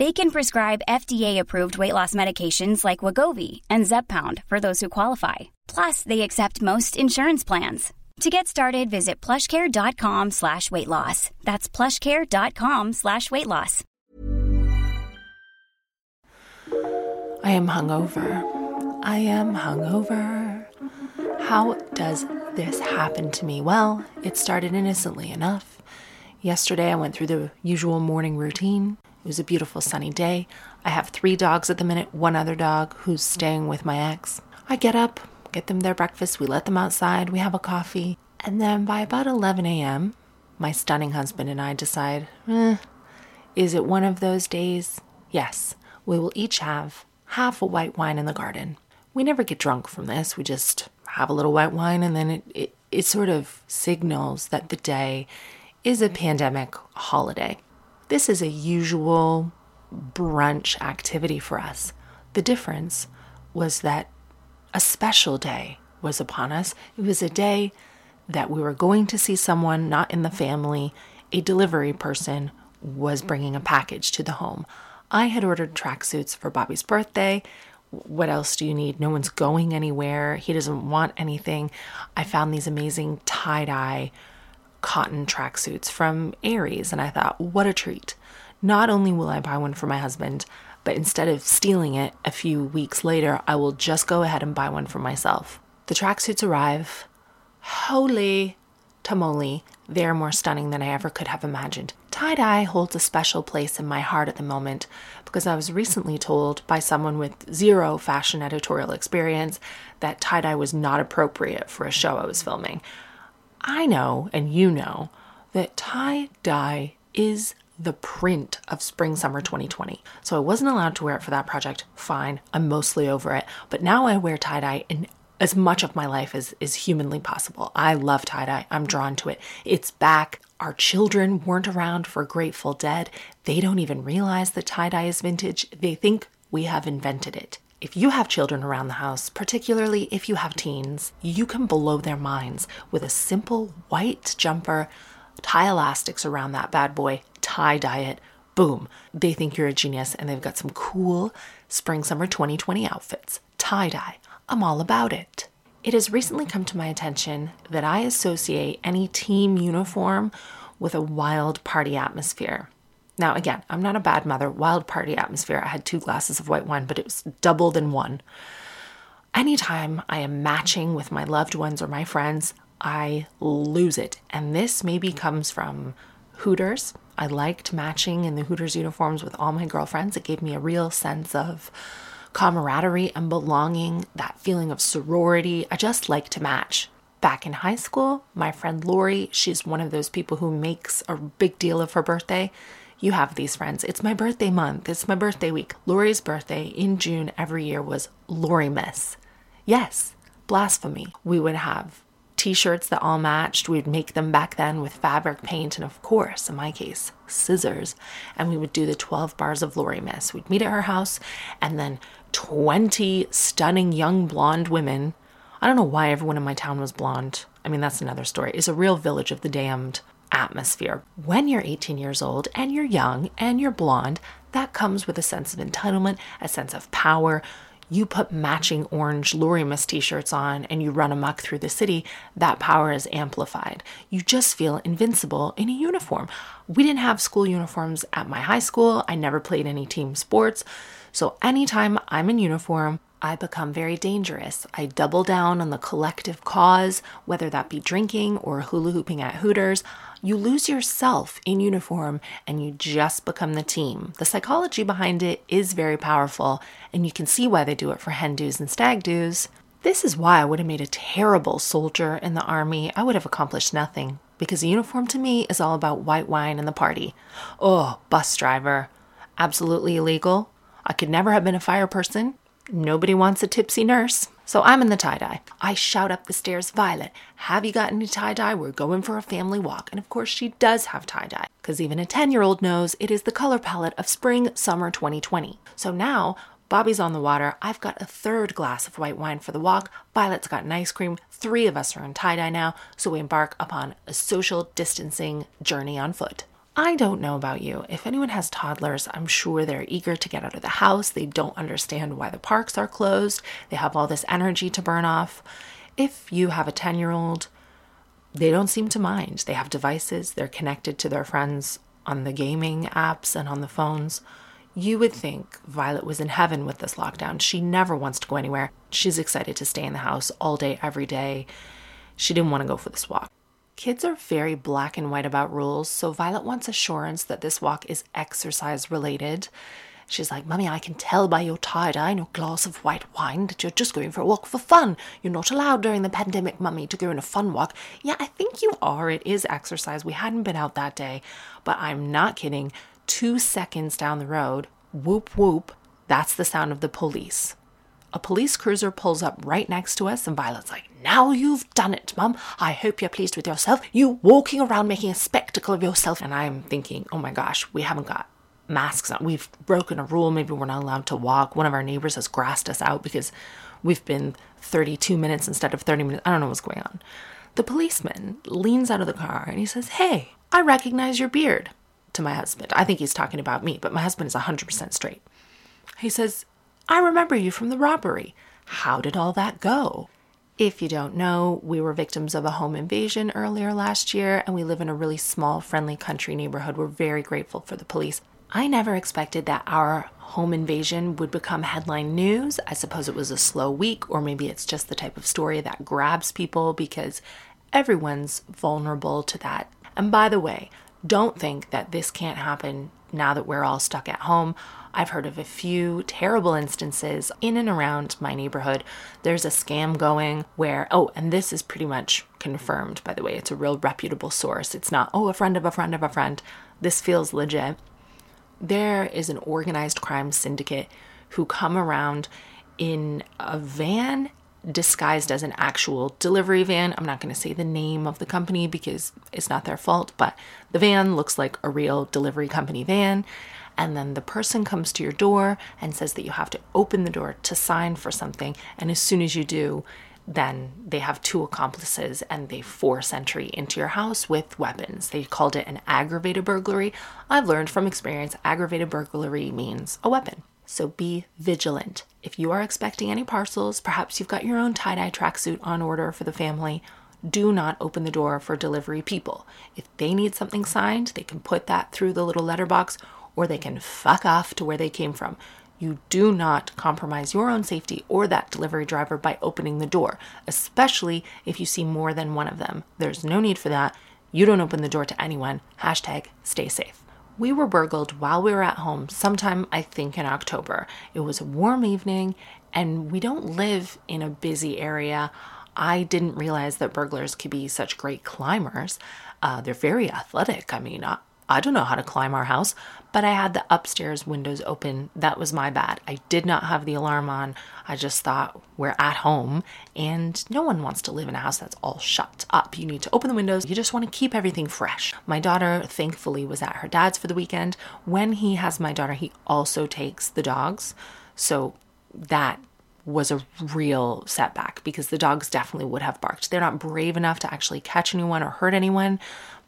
They can prescribe FDA-approved weight loss medications like Wegovy and Zepbound for those who qualify. Plus, they accept most insurance plans. To get started, visit plushcare.com slash weight loss. That's plushcare.com slash weight loss. I am hungover. I am hungover. How does this happen to me? Well, it started innocently enough. Yesterday, I went through the usual morning routine. It was a beautiful sunny day. I have three dogs at the minute, one other dog who's staying with my ex. I get up, get them their breakfast, we let them outside, we have a coffee, and then by about 11 a.m., my stunning husband and I decide, eh, is it one of those days? Yes, we will each have half a white wine in the garden. We never get drunk from this, we just have a little white wine, and then it, it, it sort of signals that the day is a pandemic holiday. This is a usual brunch activity for us. The difference was that a special day was upon us. It was a day that we were going to see someone not in the family. A delivery person was bringing a package to the home. I had ordered tracksuits for Bobby's birthday. What else do you need? No one's going anywhere. He doesn't want anything. I found these amazing tie dye cotton tracksuits from Aries. and I thought, what a treat. Not only will I buy one for my husband, but instead of stealing it a few weeks later, I will just go ahead and buy one for myself. The tracksuits arrive. Holy tamale, they're more stunning than I ever could have imagined. Tie dye holds a special place in my heart at the moment because I was recently told by someone with zero fashion editorial experience that tie dye was not appropriate for a show I was filming. I know, and you know, that tie dye is the print of spring summer 2020. So I wasn't allowed to wear it for that project. Fine, I'm mostly over it. But now I wear tie dye in as much of my life as is humanly possible. I love tie dye. I'm drawn to it. It's back. Our children weren't around for Grateful Dead. They don't even realize that tie dye is vintage. They think we have invented it. If you have children around the house, particularly if you have teens, you can blow their minds with a simple white jumper, tie elastics around that bad boy, tie dye it, boom. They think you're a genius and they've got some cool spring summer 2020 outfits. Tie dye. I'm all about it. It has recently come to my attention that I associate any team uniform with a wild party atmosphere. Now, again, I'm not a bad mother. Wild party atmosphere. I had two glasses of white wine, but it was doubled in one. Anytime I am matching with my loved ones or my friends, I lose it. And this maybe comes from Hooters. I liked matching in the Hooters uniforms with all my girlfriends. It gave me a real sense of camaraderie and belonging, that feeling of sorority. I just like to match. Back in high school, my friend Lori, she's one of those people who makes a big deal of her birthday. You have these friends. It's my birthday month. It's my birthday week. Lori's birthday in June every year was Lori Miss. Yes, blasphemy. We would have t shirts that all matched. We'd make them back then with fabric paint and, of course, in my case, scissors. And we would do the 12 bars of Lori Miss. We'd meet at her house, and then 20 stunning young blonde women. I don't know why everyone in my town was blonde. I mean, that's another story. It's a real village of the damned atmosphere. When you're 18 years old and you're young and you're blonde, that comes with a sense of entitlement, a sense of power you put matching orange Lori Miss t shirts on and you run amok through the city, that power is amplified. You just feel invincible in a uniform. We didn't have school uniforms at my high school, I never played any team sports. So anytime I'm in uniform, I become very dangerous. I double down on the collective cause, whether that be drinking or hula hooping at Hooters. You lose yourself in uniform and you just become the team. The psychology behind it is very powerful, and you can see why they do it for hen do's and stag do's. This is why I would have made a terrible soldier in the army. I would have accomplished nothing because uniform to me is all about white wine and the party. Oh, bus driver. Absolutely illegal. I could never have been a fire person. Nobody wants a tipsy nurse. So I'm in the tie dye. I shout up the stairs, Violet, have you got any tie dye? We're going for a family walk. And of course, she does have tie dye, because even a 10 year old knows it is the color palette of spring summer 2020. So now Bobby's on the water. I've got a third glass of white wine for the walk. Violet's got an ice cream. Three of us are in tie dye now, so we embark upon a social distancing journey on foot. I don't know about you. If anyone has toddlers, I'm sure they're eager to get out of the house. They don't understand why the parks are closed. They have all this energy to burn off. If you have a 10 year old, they don't seem to mind. They have devices, they're connected to their friends on the gaming apps and on the phones. You would think Violet was in heaven with this lockdown. She never wants to go anywhere. She's excited to stay in the house all day, every day. She didn't want to go for this walk. Kids are very black and white about rules, so Violet wants assurance that this walk is exercise related. She's like, Mummy, I can tell by your tie dye and your glass of white wine that you're just going for a walk for fun. You're not allowed during the pandemic, Mummy, to go on a fun walk. Yeah, I think you are. It is exercise. We hadn't been out that day, but I'm not kidding. Two seconds down the road, whoop whoop, that's the sound of the police. A police cruiser pulls up right next to us, and Violet's like, Now you've done it, Mum. I hope you're pleased with yourself. You walking around making a spectacle of yourself. And I'm thinking, Oh my gosh, we haven't got masks on. We've broken a rule. Maybe we're not allowed to walk. One of our neighbors has grassed us out because we've been 32 minutes instead of 30 minutes. I don't know what's going on. The policeman leans out of the car and he says, Hey, I recognize your beard to my husband. I think he's talking about me, but my husband is 100% straight. He says, I remember you from the robbery. How did all that go? If you don't know, we were victims of a home invasion earlier last year, and we live in a really small, friendly country neighborhood. We're very grateful for the police. I never expected that our home invasion would become headline news. I suppose it was a slow week, or maybe it's just the type of story that grabs people because everyone's vulnerable to that. And by the way, don't think that this can't happen now that we're all stuck at home. I've heard of a few terrible instances in and around my neighborhood. There's a scam going where, oh, and this is pretty much confirmed, by the way. It's a real reputable source. It's not, oh, a friend of a friend of a friend. This feels legit. There is an organized crime syndicate who come around in a van disguised as an actual delivery van. I'm not going to say the name of the company because it's not their fault, but the van looks like a real delivery company van. And then the person comes to your door and says that you have to open the door to sign for something. And as soon as you do, then they have two accomplices and they force entry into your house with weapons. They called it an aggravated burglary. I've learned from experience aggravated burglary means a weapon. So be vigilant. If you are expecting any parcels, perhaps you've got your own tie dye tracksuit on order for the family, do not open the door for delivery people. If they need something signed, they can put that through the little letterbox or they can fuck off to where they came from. You do not compromise your own safety or that delivery driver by opening the door, especially if you see more than one of them. There's no need for that. You don't open the door to anyone. Hashtag stay safe. We were burgled while we were at home, sometime I think in October. It was a warm evening, and we don't live in a busy area. I didn't realize that burglars could be such great climbers. Uh, they're very athletic. I mean, I don't know how to climb our house, but I had the upstairs windows open. That was my bad. I did not have the alarm on. I just thought we're at home and no one wants to live in a house that's all shut up. You need to open the windows. You just want to keep everything fresh. My daughter, thankfully, was at her dad's for the weekend. When he has my daughter, he also takes the dogs. So that was a real setback because the dogs definitely would have barked. They're not brave enough to actually catch anyone or hurt anyone,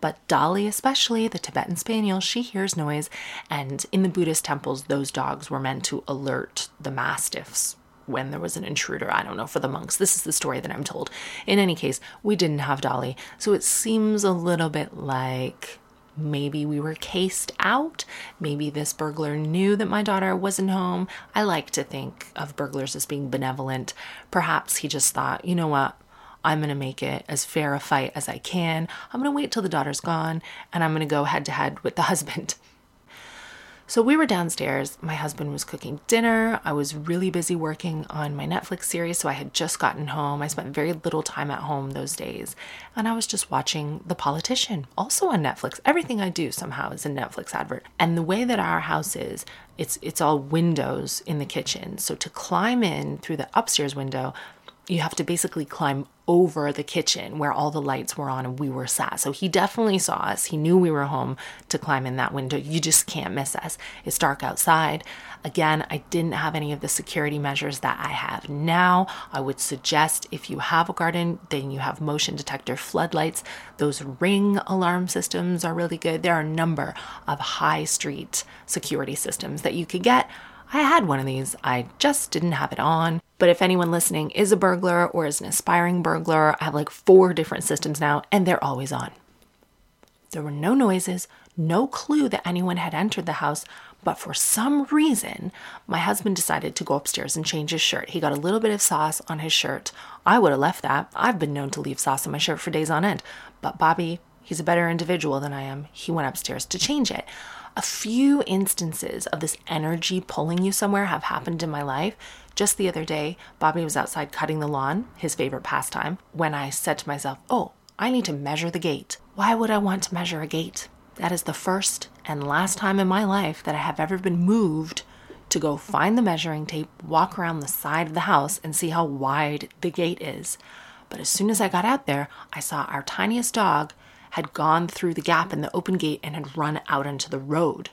but Dolly, especially the Tibetan Spaniel, she hears noise, and in the Buddhist temples, those dogs were meant to alert the mastiffs when there was an intruder. I don't know, for the monks. This is the story that I'm told. In any case, we didn't have Dolly, so it seems a little bit like Maybe we were cased out. Maybe this burglar knew that my daughter wasn't home. I like to think of burglars as being benevolent. Perhaps he just thought, you know what? I'm going to make it as fair a fight as I can. I'm going to wait till the daughter's gone and I'm going to go head to head with the husband. So we were downstairs. My husband was cooking dinner. I was really busy working on my Netflix series, so I had just gotten home. I spent very little time at home those days. And I was just watching The Politician, also on Netflix. Everything I do somehow is a Netflix advert. And the way that our house is, it's it's all windows in the kitchen. So to climb in through the upstairs window, you have to basically climb over the kitchen where all the lights were on and we were sat. So he definitely saw us. He knew we were home to climb in that window. You just can't miss us. It's dark outside. Again, I didn't have any of the security measures that I have now. I would suggest if you have a garden, then you have motion detector floodlights. Those ring alarm systems are really good. There are a number of high street security systems that you could get. I had one of these, I just didn't have it on. But if anyone listening is a burglar or is an aspiring burglar, I have like four different systems now, and they're always on. There were no noises, no clue that anyone had entered the house, but for some reason, my husband decided to go upstairs and change his shirt. He got a little bit of sauce on his shirt. I would have left that. I've been known to leave sauce on my shirt for days on end. But Bobby, he's a better individual than I am. He went upstairs to change it. A few instances of this energy pulling you somewhere have happened in my life. Just the other day, Bobby was outside cutting the lawn, his favorite pastime, when I said to myself, Oh, I need to measure the gate. Why would I want to measure a gate? That is the first and last time in my life that I have ever been moved to go find the measuring tape, walk around the side of the house, and see how wide the gate is. But as soon as I got out there, I saw our tiniest dog had gone through the gap in the open gate and had run out into the road.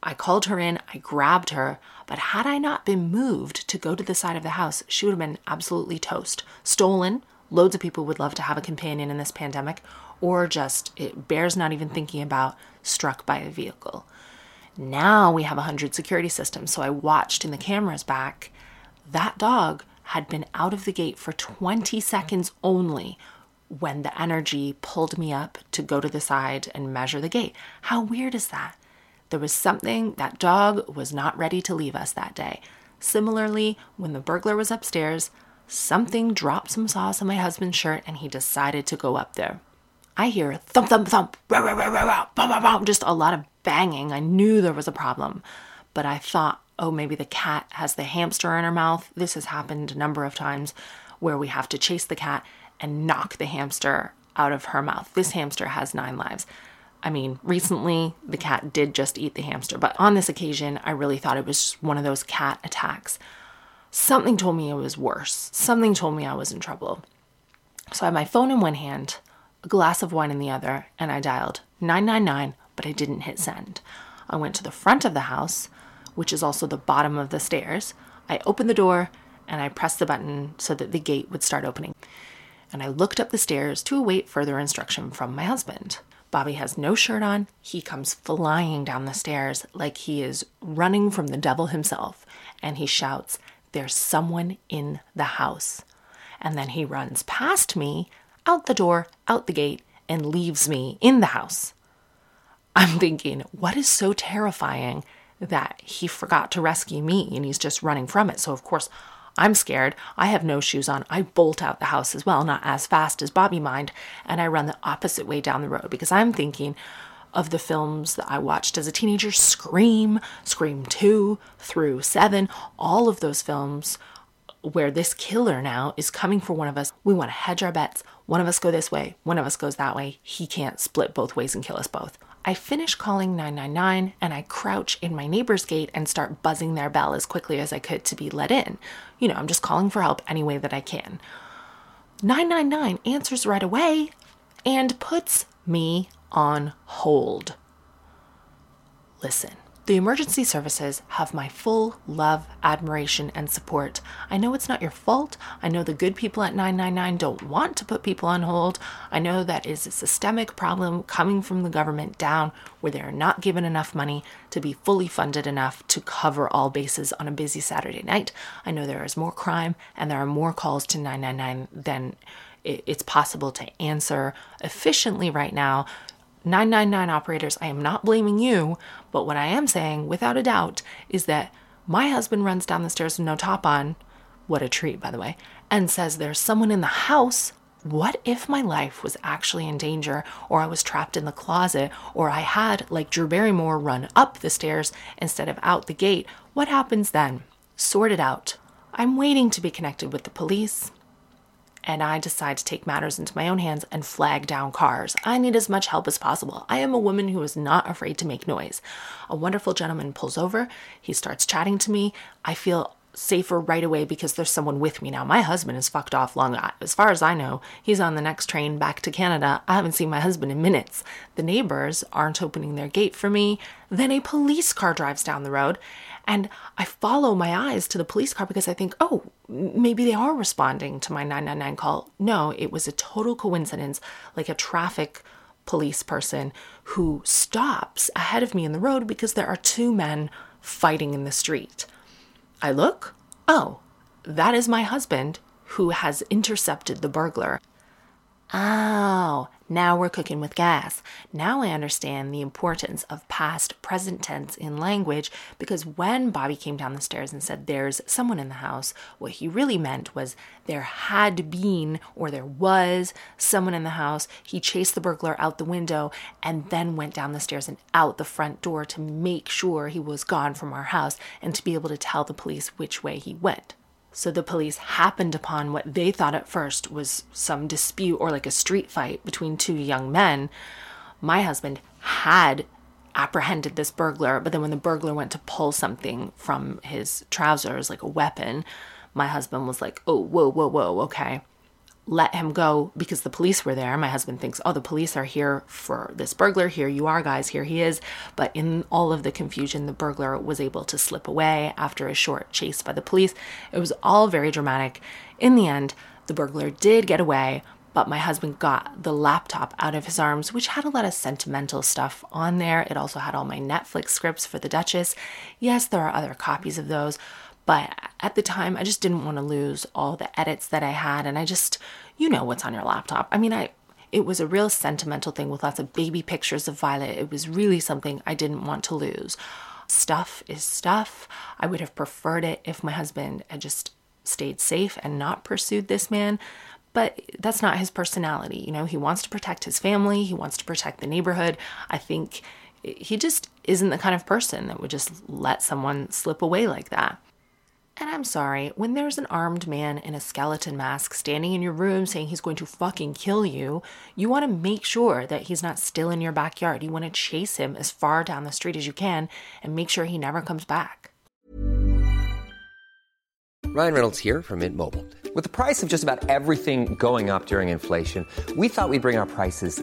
I called her in, I grabbed her, but had I not been moved to go to the side of the house, she would have been absolutely toast. Stolen. Loads of people would love to have a companion in this pandemic, or just, it bears not even thinking about, struck by a vehicle. Now we have a 100 security systems, so I watched in the cameras back. That dog had been out of the gate for 20 seconds only when the energy pulled me up to go to the side and measure the gate. How weird is that? There was something, that dog was not ready to leave us that day. Similarly, when the burglar was upstairs, something dropped some sauce on my husband's shirt and he decided to go up there. I hear thump, thump, thump, rah, rah, rah, rah, rah, bah, bah, bah, just a lot of banging. I knew there was a problem, but I thought, oh, maybe the cat has the hamster in her mouth. This has happened a number of times where we have to chase the cat and knock the hamster out of her mouth. This hamster has nine lives. I mean, recently the cat did just eat the hamster, but on this occasion, I really thought it was just one of those cat attacks. Something told me it was worse. Something told me I was in trouble. So I had my phone in one hand, a glass of wine in the other, and I dialed 999, but I didn't hit send. I went to the front of the house, which is also the bottom of the stairs. I opened the door and I pressed the button so that the gate would start opening and I looked up the stairs to await further instruction from my husband. Bobby has no shirt on. He comes flying down the stairs like he is running from the devil himself, and he shouts, There's someone in the house. And then he runs past me, out the door, out the gate, and leaves me in the house. I'm thinking, what is so terrifying that he forgot to rescue me and he's just running from it? So, of course, I'm scared. I have no shoes on. I bolt out the house as well, not as fast as Bobby mind, and I run the opposite way down the road because I'm thinking of the films that I watched as a teenager Scream, Scream 2 through 7, all of those films where this killer now is coming for one of us. We want to hedge our bets. One of us go this way, one of us goes that way. He can't split both ways and kill us both. I finish calling 999 and I crouch in my neighbor's gate and start buzzing their bell as quickly as I could to be let in. You know, I'm just calling for help any way that I can. 999 answers right away and puts me on hold. Listen. The emergency services have my full love, admiration, and support. I know it's not your fault. I know the good people at 999 don't want to put people on hold. I know that is a systemic problem coming from the government down where they are not given enough money to be fully funded enough to cover all bases on a busy Saturday night. I know there is more crime and there are more calls to 999 than it's possible to answer efficiently right now 999 operators, I am not blaming you, but what I am saying, without a doubt, is that my husband runs down the stairs with no top on. What a treat, by the way. And says there's someone in the house. What if my life was actually in danger, or I was trapped in the closet, or I had, like Drew Barrymore, run up the stairs instead of out the gate? What happens then? Sort it out. I'm waiting to be connected with the police and I decide to take matters into my own hands and flag down cars. I need as much help as possible. I am a woman who is not afraid to make noise. A wonderful gentleman pulls over, he starts chatting to me. I feel safer right away because there's someone with me now. My husband is fucked off long. As far as I know, he's on the next train back to Canada. I haven't seen my husband in minutes. The neighbors aren't opening their gate for me. Then a police car drives down the road and I follow my eyes to the police car because I think, oh, maybe they are responding to my 999 call. No, it was a total coincidence, like a traffic police person who stops ahead of me in the road because there are two men fighting in the street. I look, oh, that is my husband who has intercepted the burglar. Oh, now we're cooking with gas. Now I understand the importance of past present tense in language because when Bobby came down the stairs and said there's someone in the house, what he really meant was there had been or there was someone in the house. He chased the burglar out the window and then went down the stairs and out the front door to make sure he was gone from our house and to be able to tell the police which way he went. So the police happened upon what they thought at first was some dispute or like a street fight between two young men. My husband had apprehended this burglar, but then when the burglar went to pull something from his trousers, like a weapon, my husband was like, oh, whoa, whoa, whoa, okay let him go because the police were there. My husband thinks, oh, the police are here for this burglar. Here you are, guys. Here he is. But in all of the confusion, the burglar was able to slip away after a short chase by the police. It was all very dramatic. In the end, the burglar did get away, but my husband got the laptop out of his arms, which had a lot of sentimental stuff on there. It also had all my Netflix scripts for The Duchess. Yes, there are other copies of those but at the time, I just didn't want to lose all the edits that I had. And I just, you know what's on your laptop. I mean, I, it was a real sentimental thing with lots of baby pictures of Violet. It was really something I didn't want to lose. Stuff is stuff. I would have preferred it if my husband had just stayed safe and not pursued this man. But that's not his personality. You know, he wants to protect his family, he wants to protect the neighborhood. I think he just isn't the kind of person that would just let someone slip away like that. And I'm sorry, when there's an armed man in a skeleton mask standing in your room saying he's going to fucking kill you, you want to make sure that he's not still in your backyard. You want to chase him as far down the street as you can and make sure he never comes back. Ryan Reynolds here from Mint Mobile. With the price of just about everything going up during inflation, we thought we'd bring our prices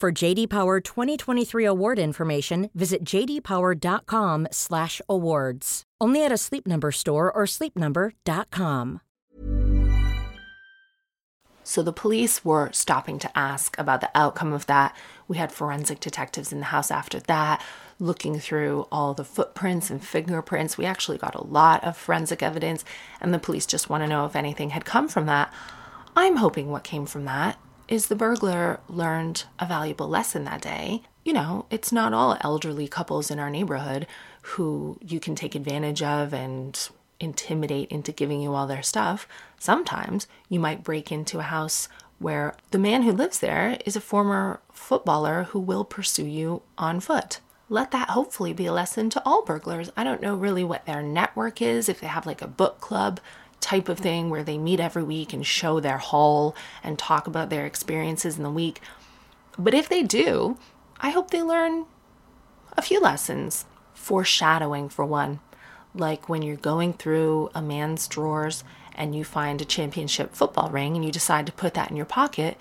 For JD Power 2023 award information, visit jdpower.com/awards. Only at a Sleep Number store or sleepnumber.com. So the police were stopping to ask about the outcome of that. We had forensic detectives in the house after that, looking through all the footprints and fingerprints. We actually got a lot of forensic evidence, and the police just want to know if anything had come from that. I'm hoping what came from that is the burglar learned a valuable lesson that day. You know, it's not all elderly couples in our neighborhood who you can take advantage of and intimidate into giving you all their stuff. Sometimes you might break into a house where the man who lives there is a former footballer who will pursue you on foot. let that hopefully be a lesson to all burglars. I don't know really what their network is, if they have like a book club type of thing where they meet every week and show their haul and talk about their experiences in the week. But if they do, I hope they learn a few lessons. Foreshadowing, for one. Like when you're going through a man's drawers and you find a championship football ring and you decide to put that in your pocket,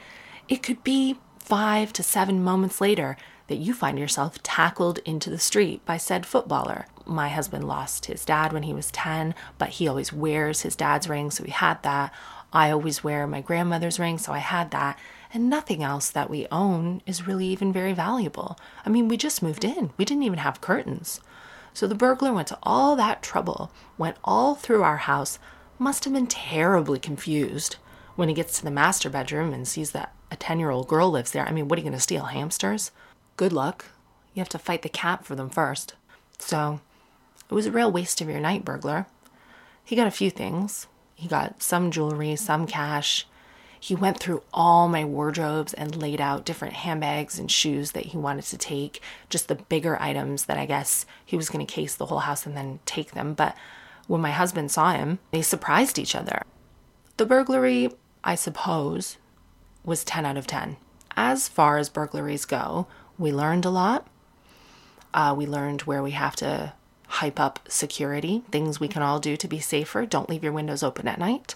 it could be five to seven moments later that you find yourself tackled into the street by said footballer. My husband lost his dad when he was 10, but he always wears his dad's ring, so we had that. I always wear my grandmother's ring, so I had that. And nothing else that we own is really even very valuable. I mean, we just moved in, we didn't even have curtains. So the burglar went to all that trouble, went all through our house, must have been terribly confused when he gets to the master bedroom and sees that a 10 year old girl lives there. I mean, what are you going to steal? Hamsters? Good luck. You have to fight the cat for them first. So, it was a real waste of your night, burglar. He got a few things. He got some jewelry, some cash. He went through all my wardrobes and laid out different handbags and shoes that he wanted to take, just the bigger items that I guess he was going to case the whole house and then take them. But when my husband saw him, they surprised each other. The burglary, I suppose, was 10 out of 10. As far as burglaries go, we learned a lot. Uh, we learned where we have to hype up security, things we can all do to be safer. Don't leave your windows open at night.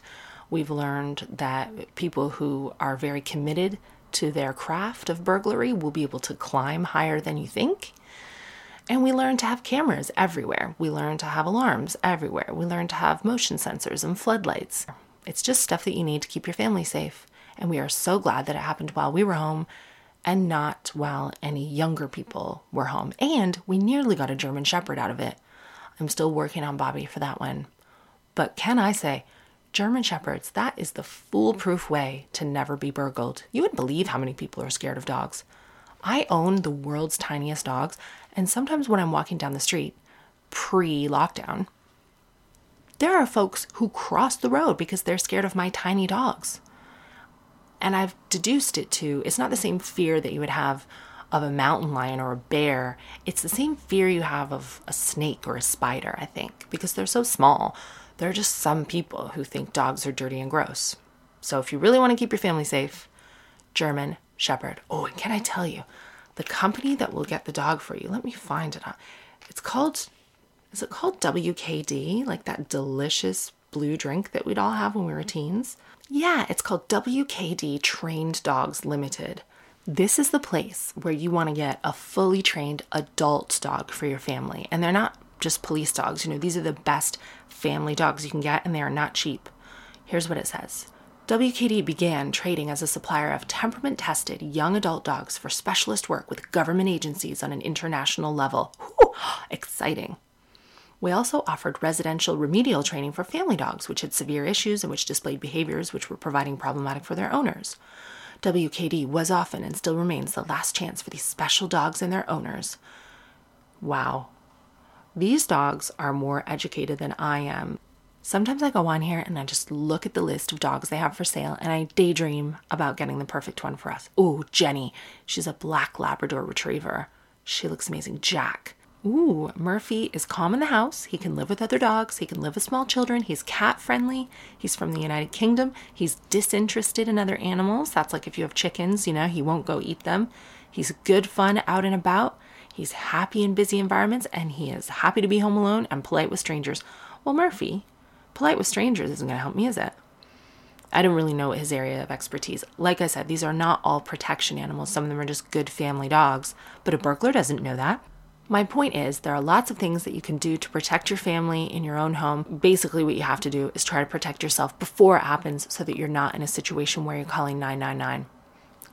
We've learned that people who are very committed to their craft of burglary will be able to climb higher than you think. And we learned to have cameras everywhere. We learned to have alarms everywhere. We learned to have motion sensors and floodlights. It's just stuff that you need to keep your family safe. And we are so glad that it happened while we were home and not while any younger people were home. And we nearly got a German Shepherd out of it. I'm still working on Bobby for that one. But can I say, German Shepherds, that is the foolproof way to never be burgled. You wouldn't believe how many people are scared of dogs. I own the world's tiniest dogs, and sometimes when I'm walking down the street, pre lockdown, there are folks who cross the road because they're scared of my tiny dogs. And I've deduced it to it's not the same fear that you would have of a mountain lion or a bear. It's the same fear you have of a snake or a spider, I think, because they're so small. There are just some people who think dogs are dirty and gross. So if you really want to keep your family safe, German Shepherd. Oh, and can I tell you, the company that will get the dog for you, let me find it. It's called, is it called WKD? Like that delicious blue drink that we'd all have when we were teens? Yeah, it's called WKD Trained Dogs Limited. This is the place where you want to get a fully trained adult dog for your family. And they're not just police dogs, you know, these are the best family dogs you can get, and they are not cheap. Here's what it says WKD began trading as a supplier of temperament tested young adult dogs for specialist work with government agencies on an international level. Whew, exciting. We also offered residential remedial training for family dogs, which had severe issues and which displayed behaviors which were providing problematic for their owners. WKD was often and still remains the last chance for these special dogs and their owners. Wow. These dogs are more educated than I am. Sometimes I go on here and I just look at the list of dogs they have for sale and I daydream about getting the perfect one for us. Ooh, Jenny. She's a black Labrador retriever. She looks amazing. Jack. Ooh, Murphy is calm in the house. He can live with other dogs. He can live with small children. He's cat friendly. He's from the United Kingdom. He's disinterested in other animals. That's like if you have chickens, you know, he won't go eat them. He's good fun out and about. He's happy in busy environments and he is happy to be home alone and polite with strangers. Well, Murphy, polite with strangers isn't going to help me, is it? I don't really know his area of expertise. Like I said, these are not all protection animals. Some of them are just good family dogs, but a burglar doesn't know that. My point is, there are lots of things that you can do to protect your family in your own home. Basically, what you have to do is try to protect yourself before it happens so that you're not in a situation where you're calling 999.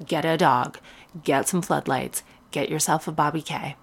Get a dog, get some floodlights, get yourself a Bobby K.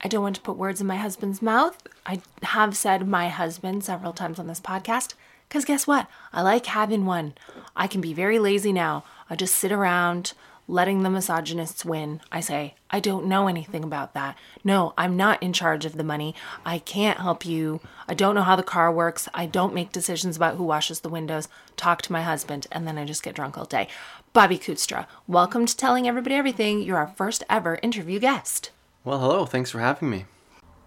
I don't want to put words in my husband's mouth. I have said my husband several times on this podcast because guess what? I like having one. I can be very lazy now. I just sit around, letting the misogynists win. I say, I don't know anything about that. No, I'm not in charge of the money. I can't help you. I don't know how the car works. I don't make decisions about who washes the windows. Talk to my husband, and then I just get drunk all day. Bobby Kootstra, welcome to Telling Everybody Everything. You're our first ever interview guest. Well, hello. Thanks for having me.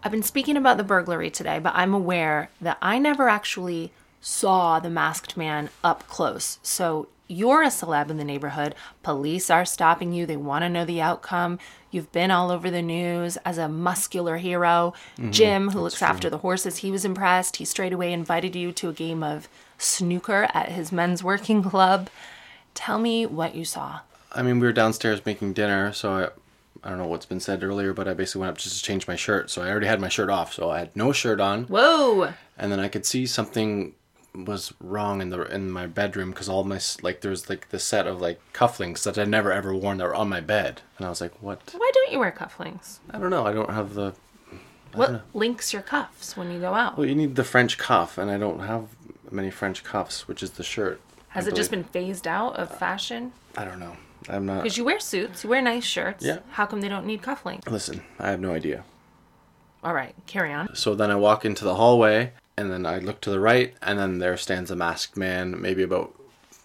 I've been speaking about the burglary today, but I'm aware that I never actually saw the masked man up close. So you're a celeb in the neighborhood. Police are stopping you. They want to know the outcome. You've been all over the news as a muscular hero. Mm-hmm. Jim, who looks after the horses, he was impressed. He straight away invited you to a game of snooker at his men's working club. Tell me what you saw. I mean, we were downstairs making dinner, so I, I don't know what's been said earlier, but I basically went up just to change my shirt. So I already had my shirt off, so I had no shirt on, Whoa! and then I could see something was wrong in the in my bedroom because all my like there's like the set of like cufflinks that I'd never ever worn that were on my bed, and I was like, what? Why don't you wear cufflinks? I don't know. I don't have the. What links your cuffs when you go out? Well, you need the French cuff, and I don't have many French cuffs, which is the shirt. Has I it just been phased out of fashion? I don't know. I'm not. Because you wear suits, you wear nice shirts. Yeah. How come they don't need cufflinks? Listen, I have no idea. All right, carry on. So then I walk into the hallway, and then I look to the right, and then there stands a masked man, maybe about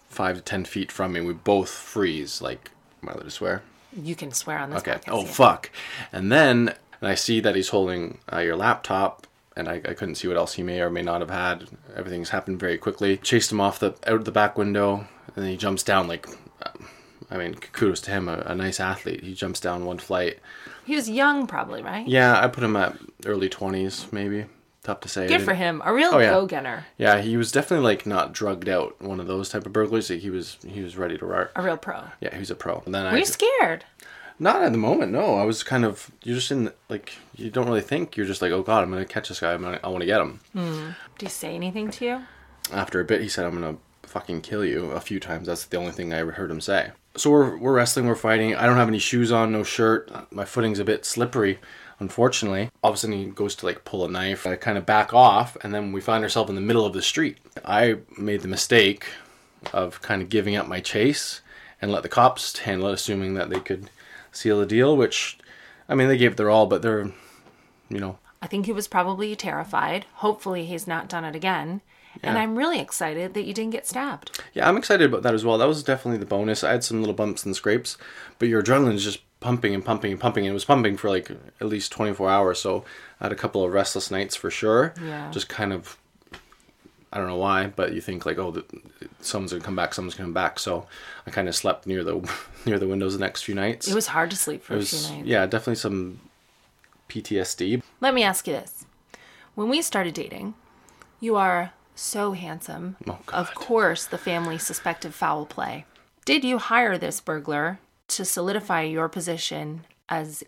five to ten feet from me. We both freeze. Like, am I allowed to swear? You can swear on this Okay. podcast. Oh yeah. fuck! And then and I see that he's holding uh, your laptop, and I, I couldn't see what else he may or may not have had. Everything's happened very quickly. Chased him off the out the back window, and then he jumps down like. um, I mean, kudos to him, a, a nice athlete. He jumps down one flight. He was young, probably, right? Yeah, I put him at early 20s, maybe. Tough to say. Good for him. A real Oh, yeah. go-getter. Yeah, he was definitely like not drugged out. One of those type of burglars. He was he was ready to rock. A real pro. Yeah, he was a pro. And then Were I you scared? not at the moment. No, I was kind of you're just in like you don't really think. You're just like, oh god, I'm gonna catch this guy. I'm gonna, I want to get him. Hmm. Do he say anything to you? After a bit, he said, I'm gonna fucking kill you. A few times. That's the only thing I ever heard him say. So we're we're wrestling. We're fighting. I don't have any shoes on. No shirt. My footing's a bit slippery. Unfortunately, all of a sudden he goes to like pull a knife. Uh, I kind of back off, and then we find ourselves in the middle of the street. I made the mistake of kind of giving up my chase and let the cops handle it, assuming that they could seal the deal. Which, I mean, they gave their all, but they're, you know, I think he was probably terrified. Hopefully, he's not done it again. And I'm really excited that you didn't get stabbed. Yeah, I'm excited about that as well. That was definitely the bonus. I had some little bumps and scrapes, but your adrenaline is just pumping and pumping and pumping. And it was pumping for like at least 24 hours. So I had a couple of restless nights for sure. Yeah. Just kind of, I don't know why, but you think like, oh, the, someone's gonna come back, someone's gonna come back. So I kind of slept near the near the windows the next few nights. It was hard to sleep for It a was- few nights. yeah, definitely some PTSD. Let me ask you this. When we started dating, you are so handsome. Oh, Of course, the family suspected foul play. Did you hire this burglar to solidify your position as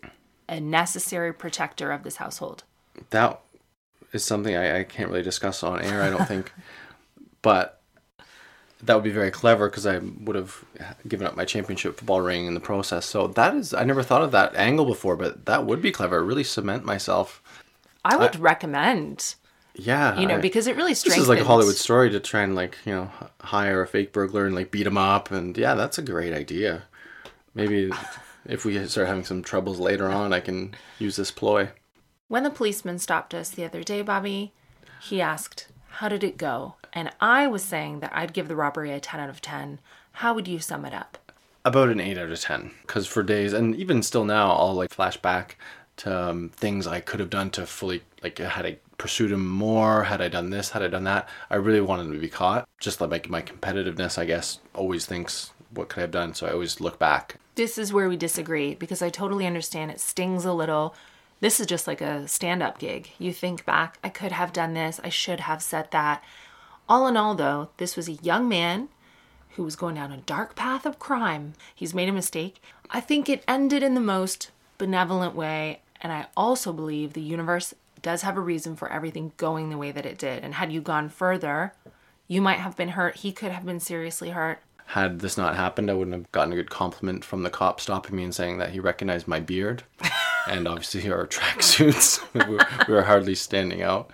a necessary protector of this household? that is something I, I can't really discuss on air, I don't think. but that would be very clever because I would have given up my championship football ring in the process. So that is, I never thought of that angle before, but that would be clever. Really cement myself. I would recommend, Yeah. you know, I- because it really strengthens. this is like a Hollywood story to try and like you know hire a fake burglar and like beat him up, and yeah, that's a great idea. Maybe if we start having some troubles later on, I can use this ploy. When the policeman stopped us the other day, Bobby, he asked, How did it go? And I was saying that I'd give the robbery a 10 out of 10. How would you sum it up? About an 8 out of 10. Because for days, and even still now, I'll like flash back to um, things I could have done to fully, like, had I pursued him more, had I done this, had I done that. I really wanted to be caught. Just like my competitiveness, I guess, always thinks, what could I have done? So I always look back. This is where we disagree because I totally understand it stings a little. This is just like a stand up gig. You think back, I could have done this, I should have said that. All in all, though, this was a young man who was going down a dark path of crime. He's made a mistake. I think it ended in the most benevolent way, and I also believe the universe does have a reason for everything going the way that it did. And had you gone further, you might have been hurt. He could have been seriously hurt. Had this not happened, I wouldn't have gotten a good compliment from the cop stopping me and saying that he recognized my beard. and obviously our tracksuits. we, were, we were hardly standing out.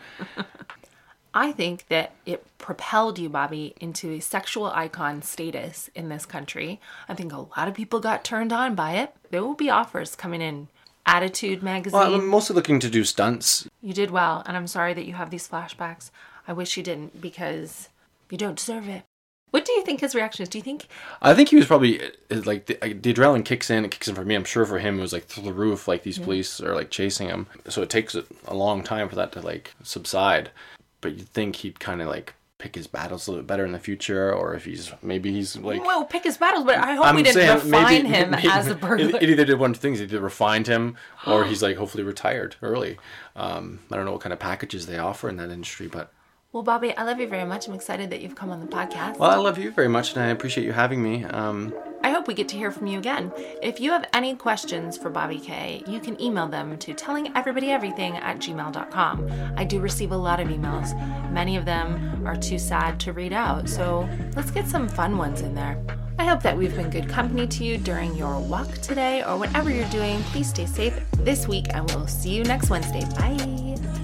I think that it propelled you, Bobby, into a sexual icon status in this country. I think a lot of people got turned on by it. There will be offers coming in. Attitude magazine. Well, I'm mostly looking to do stunts. you did well, and I'm sorry that you have these flashbacks. I wish you didn't because you don't deserve it. What do you think his reaction is? Do you think I think he was probably like the, the adrenaline kicks in. It kicks in for me. I'm sure for him it was like through the roof. Like these police are like chasing him, so it takes a long time for that to like subside. But you'd think he'd kind of like pick his battles a little bit better in the future, or if he's maybe he's like. well pick his battles, but I hope we didn't refine him maybe- as a burglar. it either did one of two things. It either refined him, or he's like hopefully retired early. Um, I don't know what kind of packages they offer in that industry, but Well, Bobby, I love you very much. I'm excited that you've come on the podcast. well, I love you very much, and I appreciate you having me. Um, I hope we get to hear from you again. If you have any questions for Bobby K, you can email them to tellingeverybodyeverything at gmail.com. I do receive a lot of emails. Many of them are too sad to read out, so let's get some fun ones in there. I hope that we've been good company to you during your walk today or whatever you're doing. Please stay safe this week, and we'll see you next Wednesday. Bye.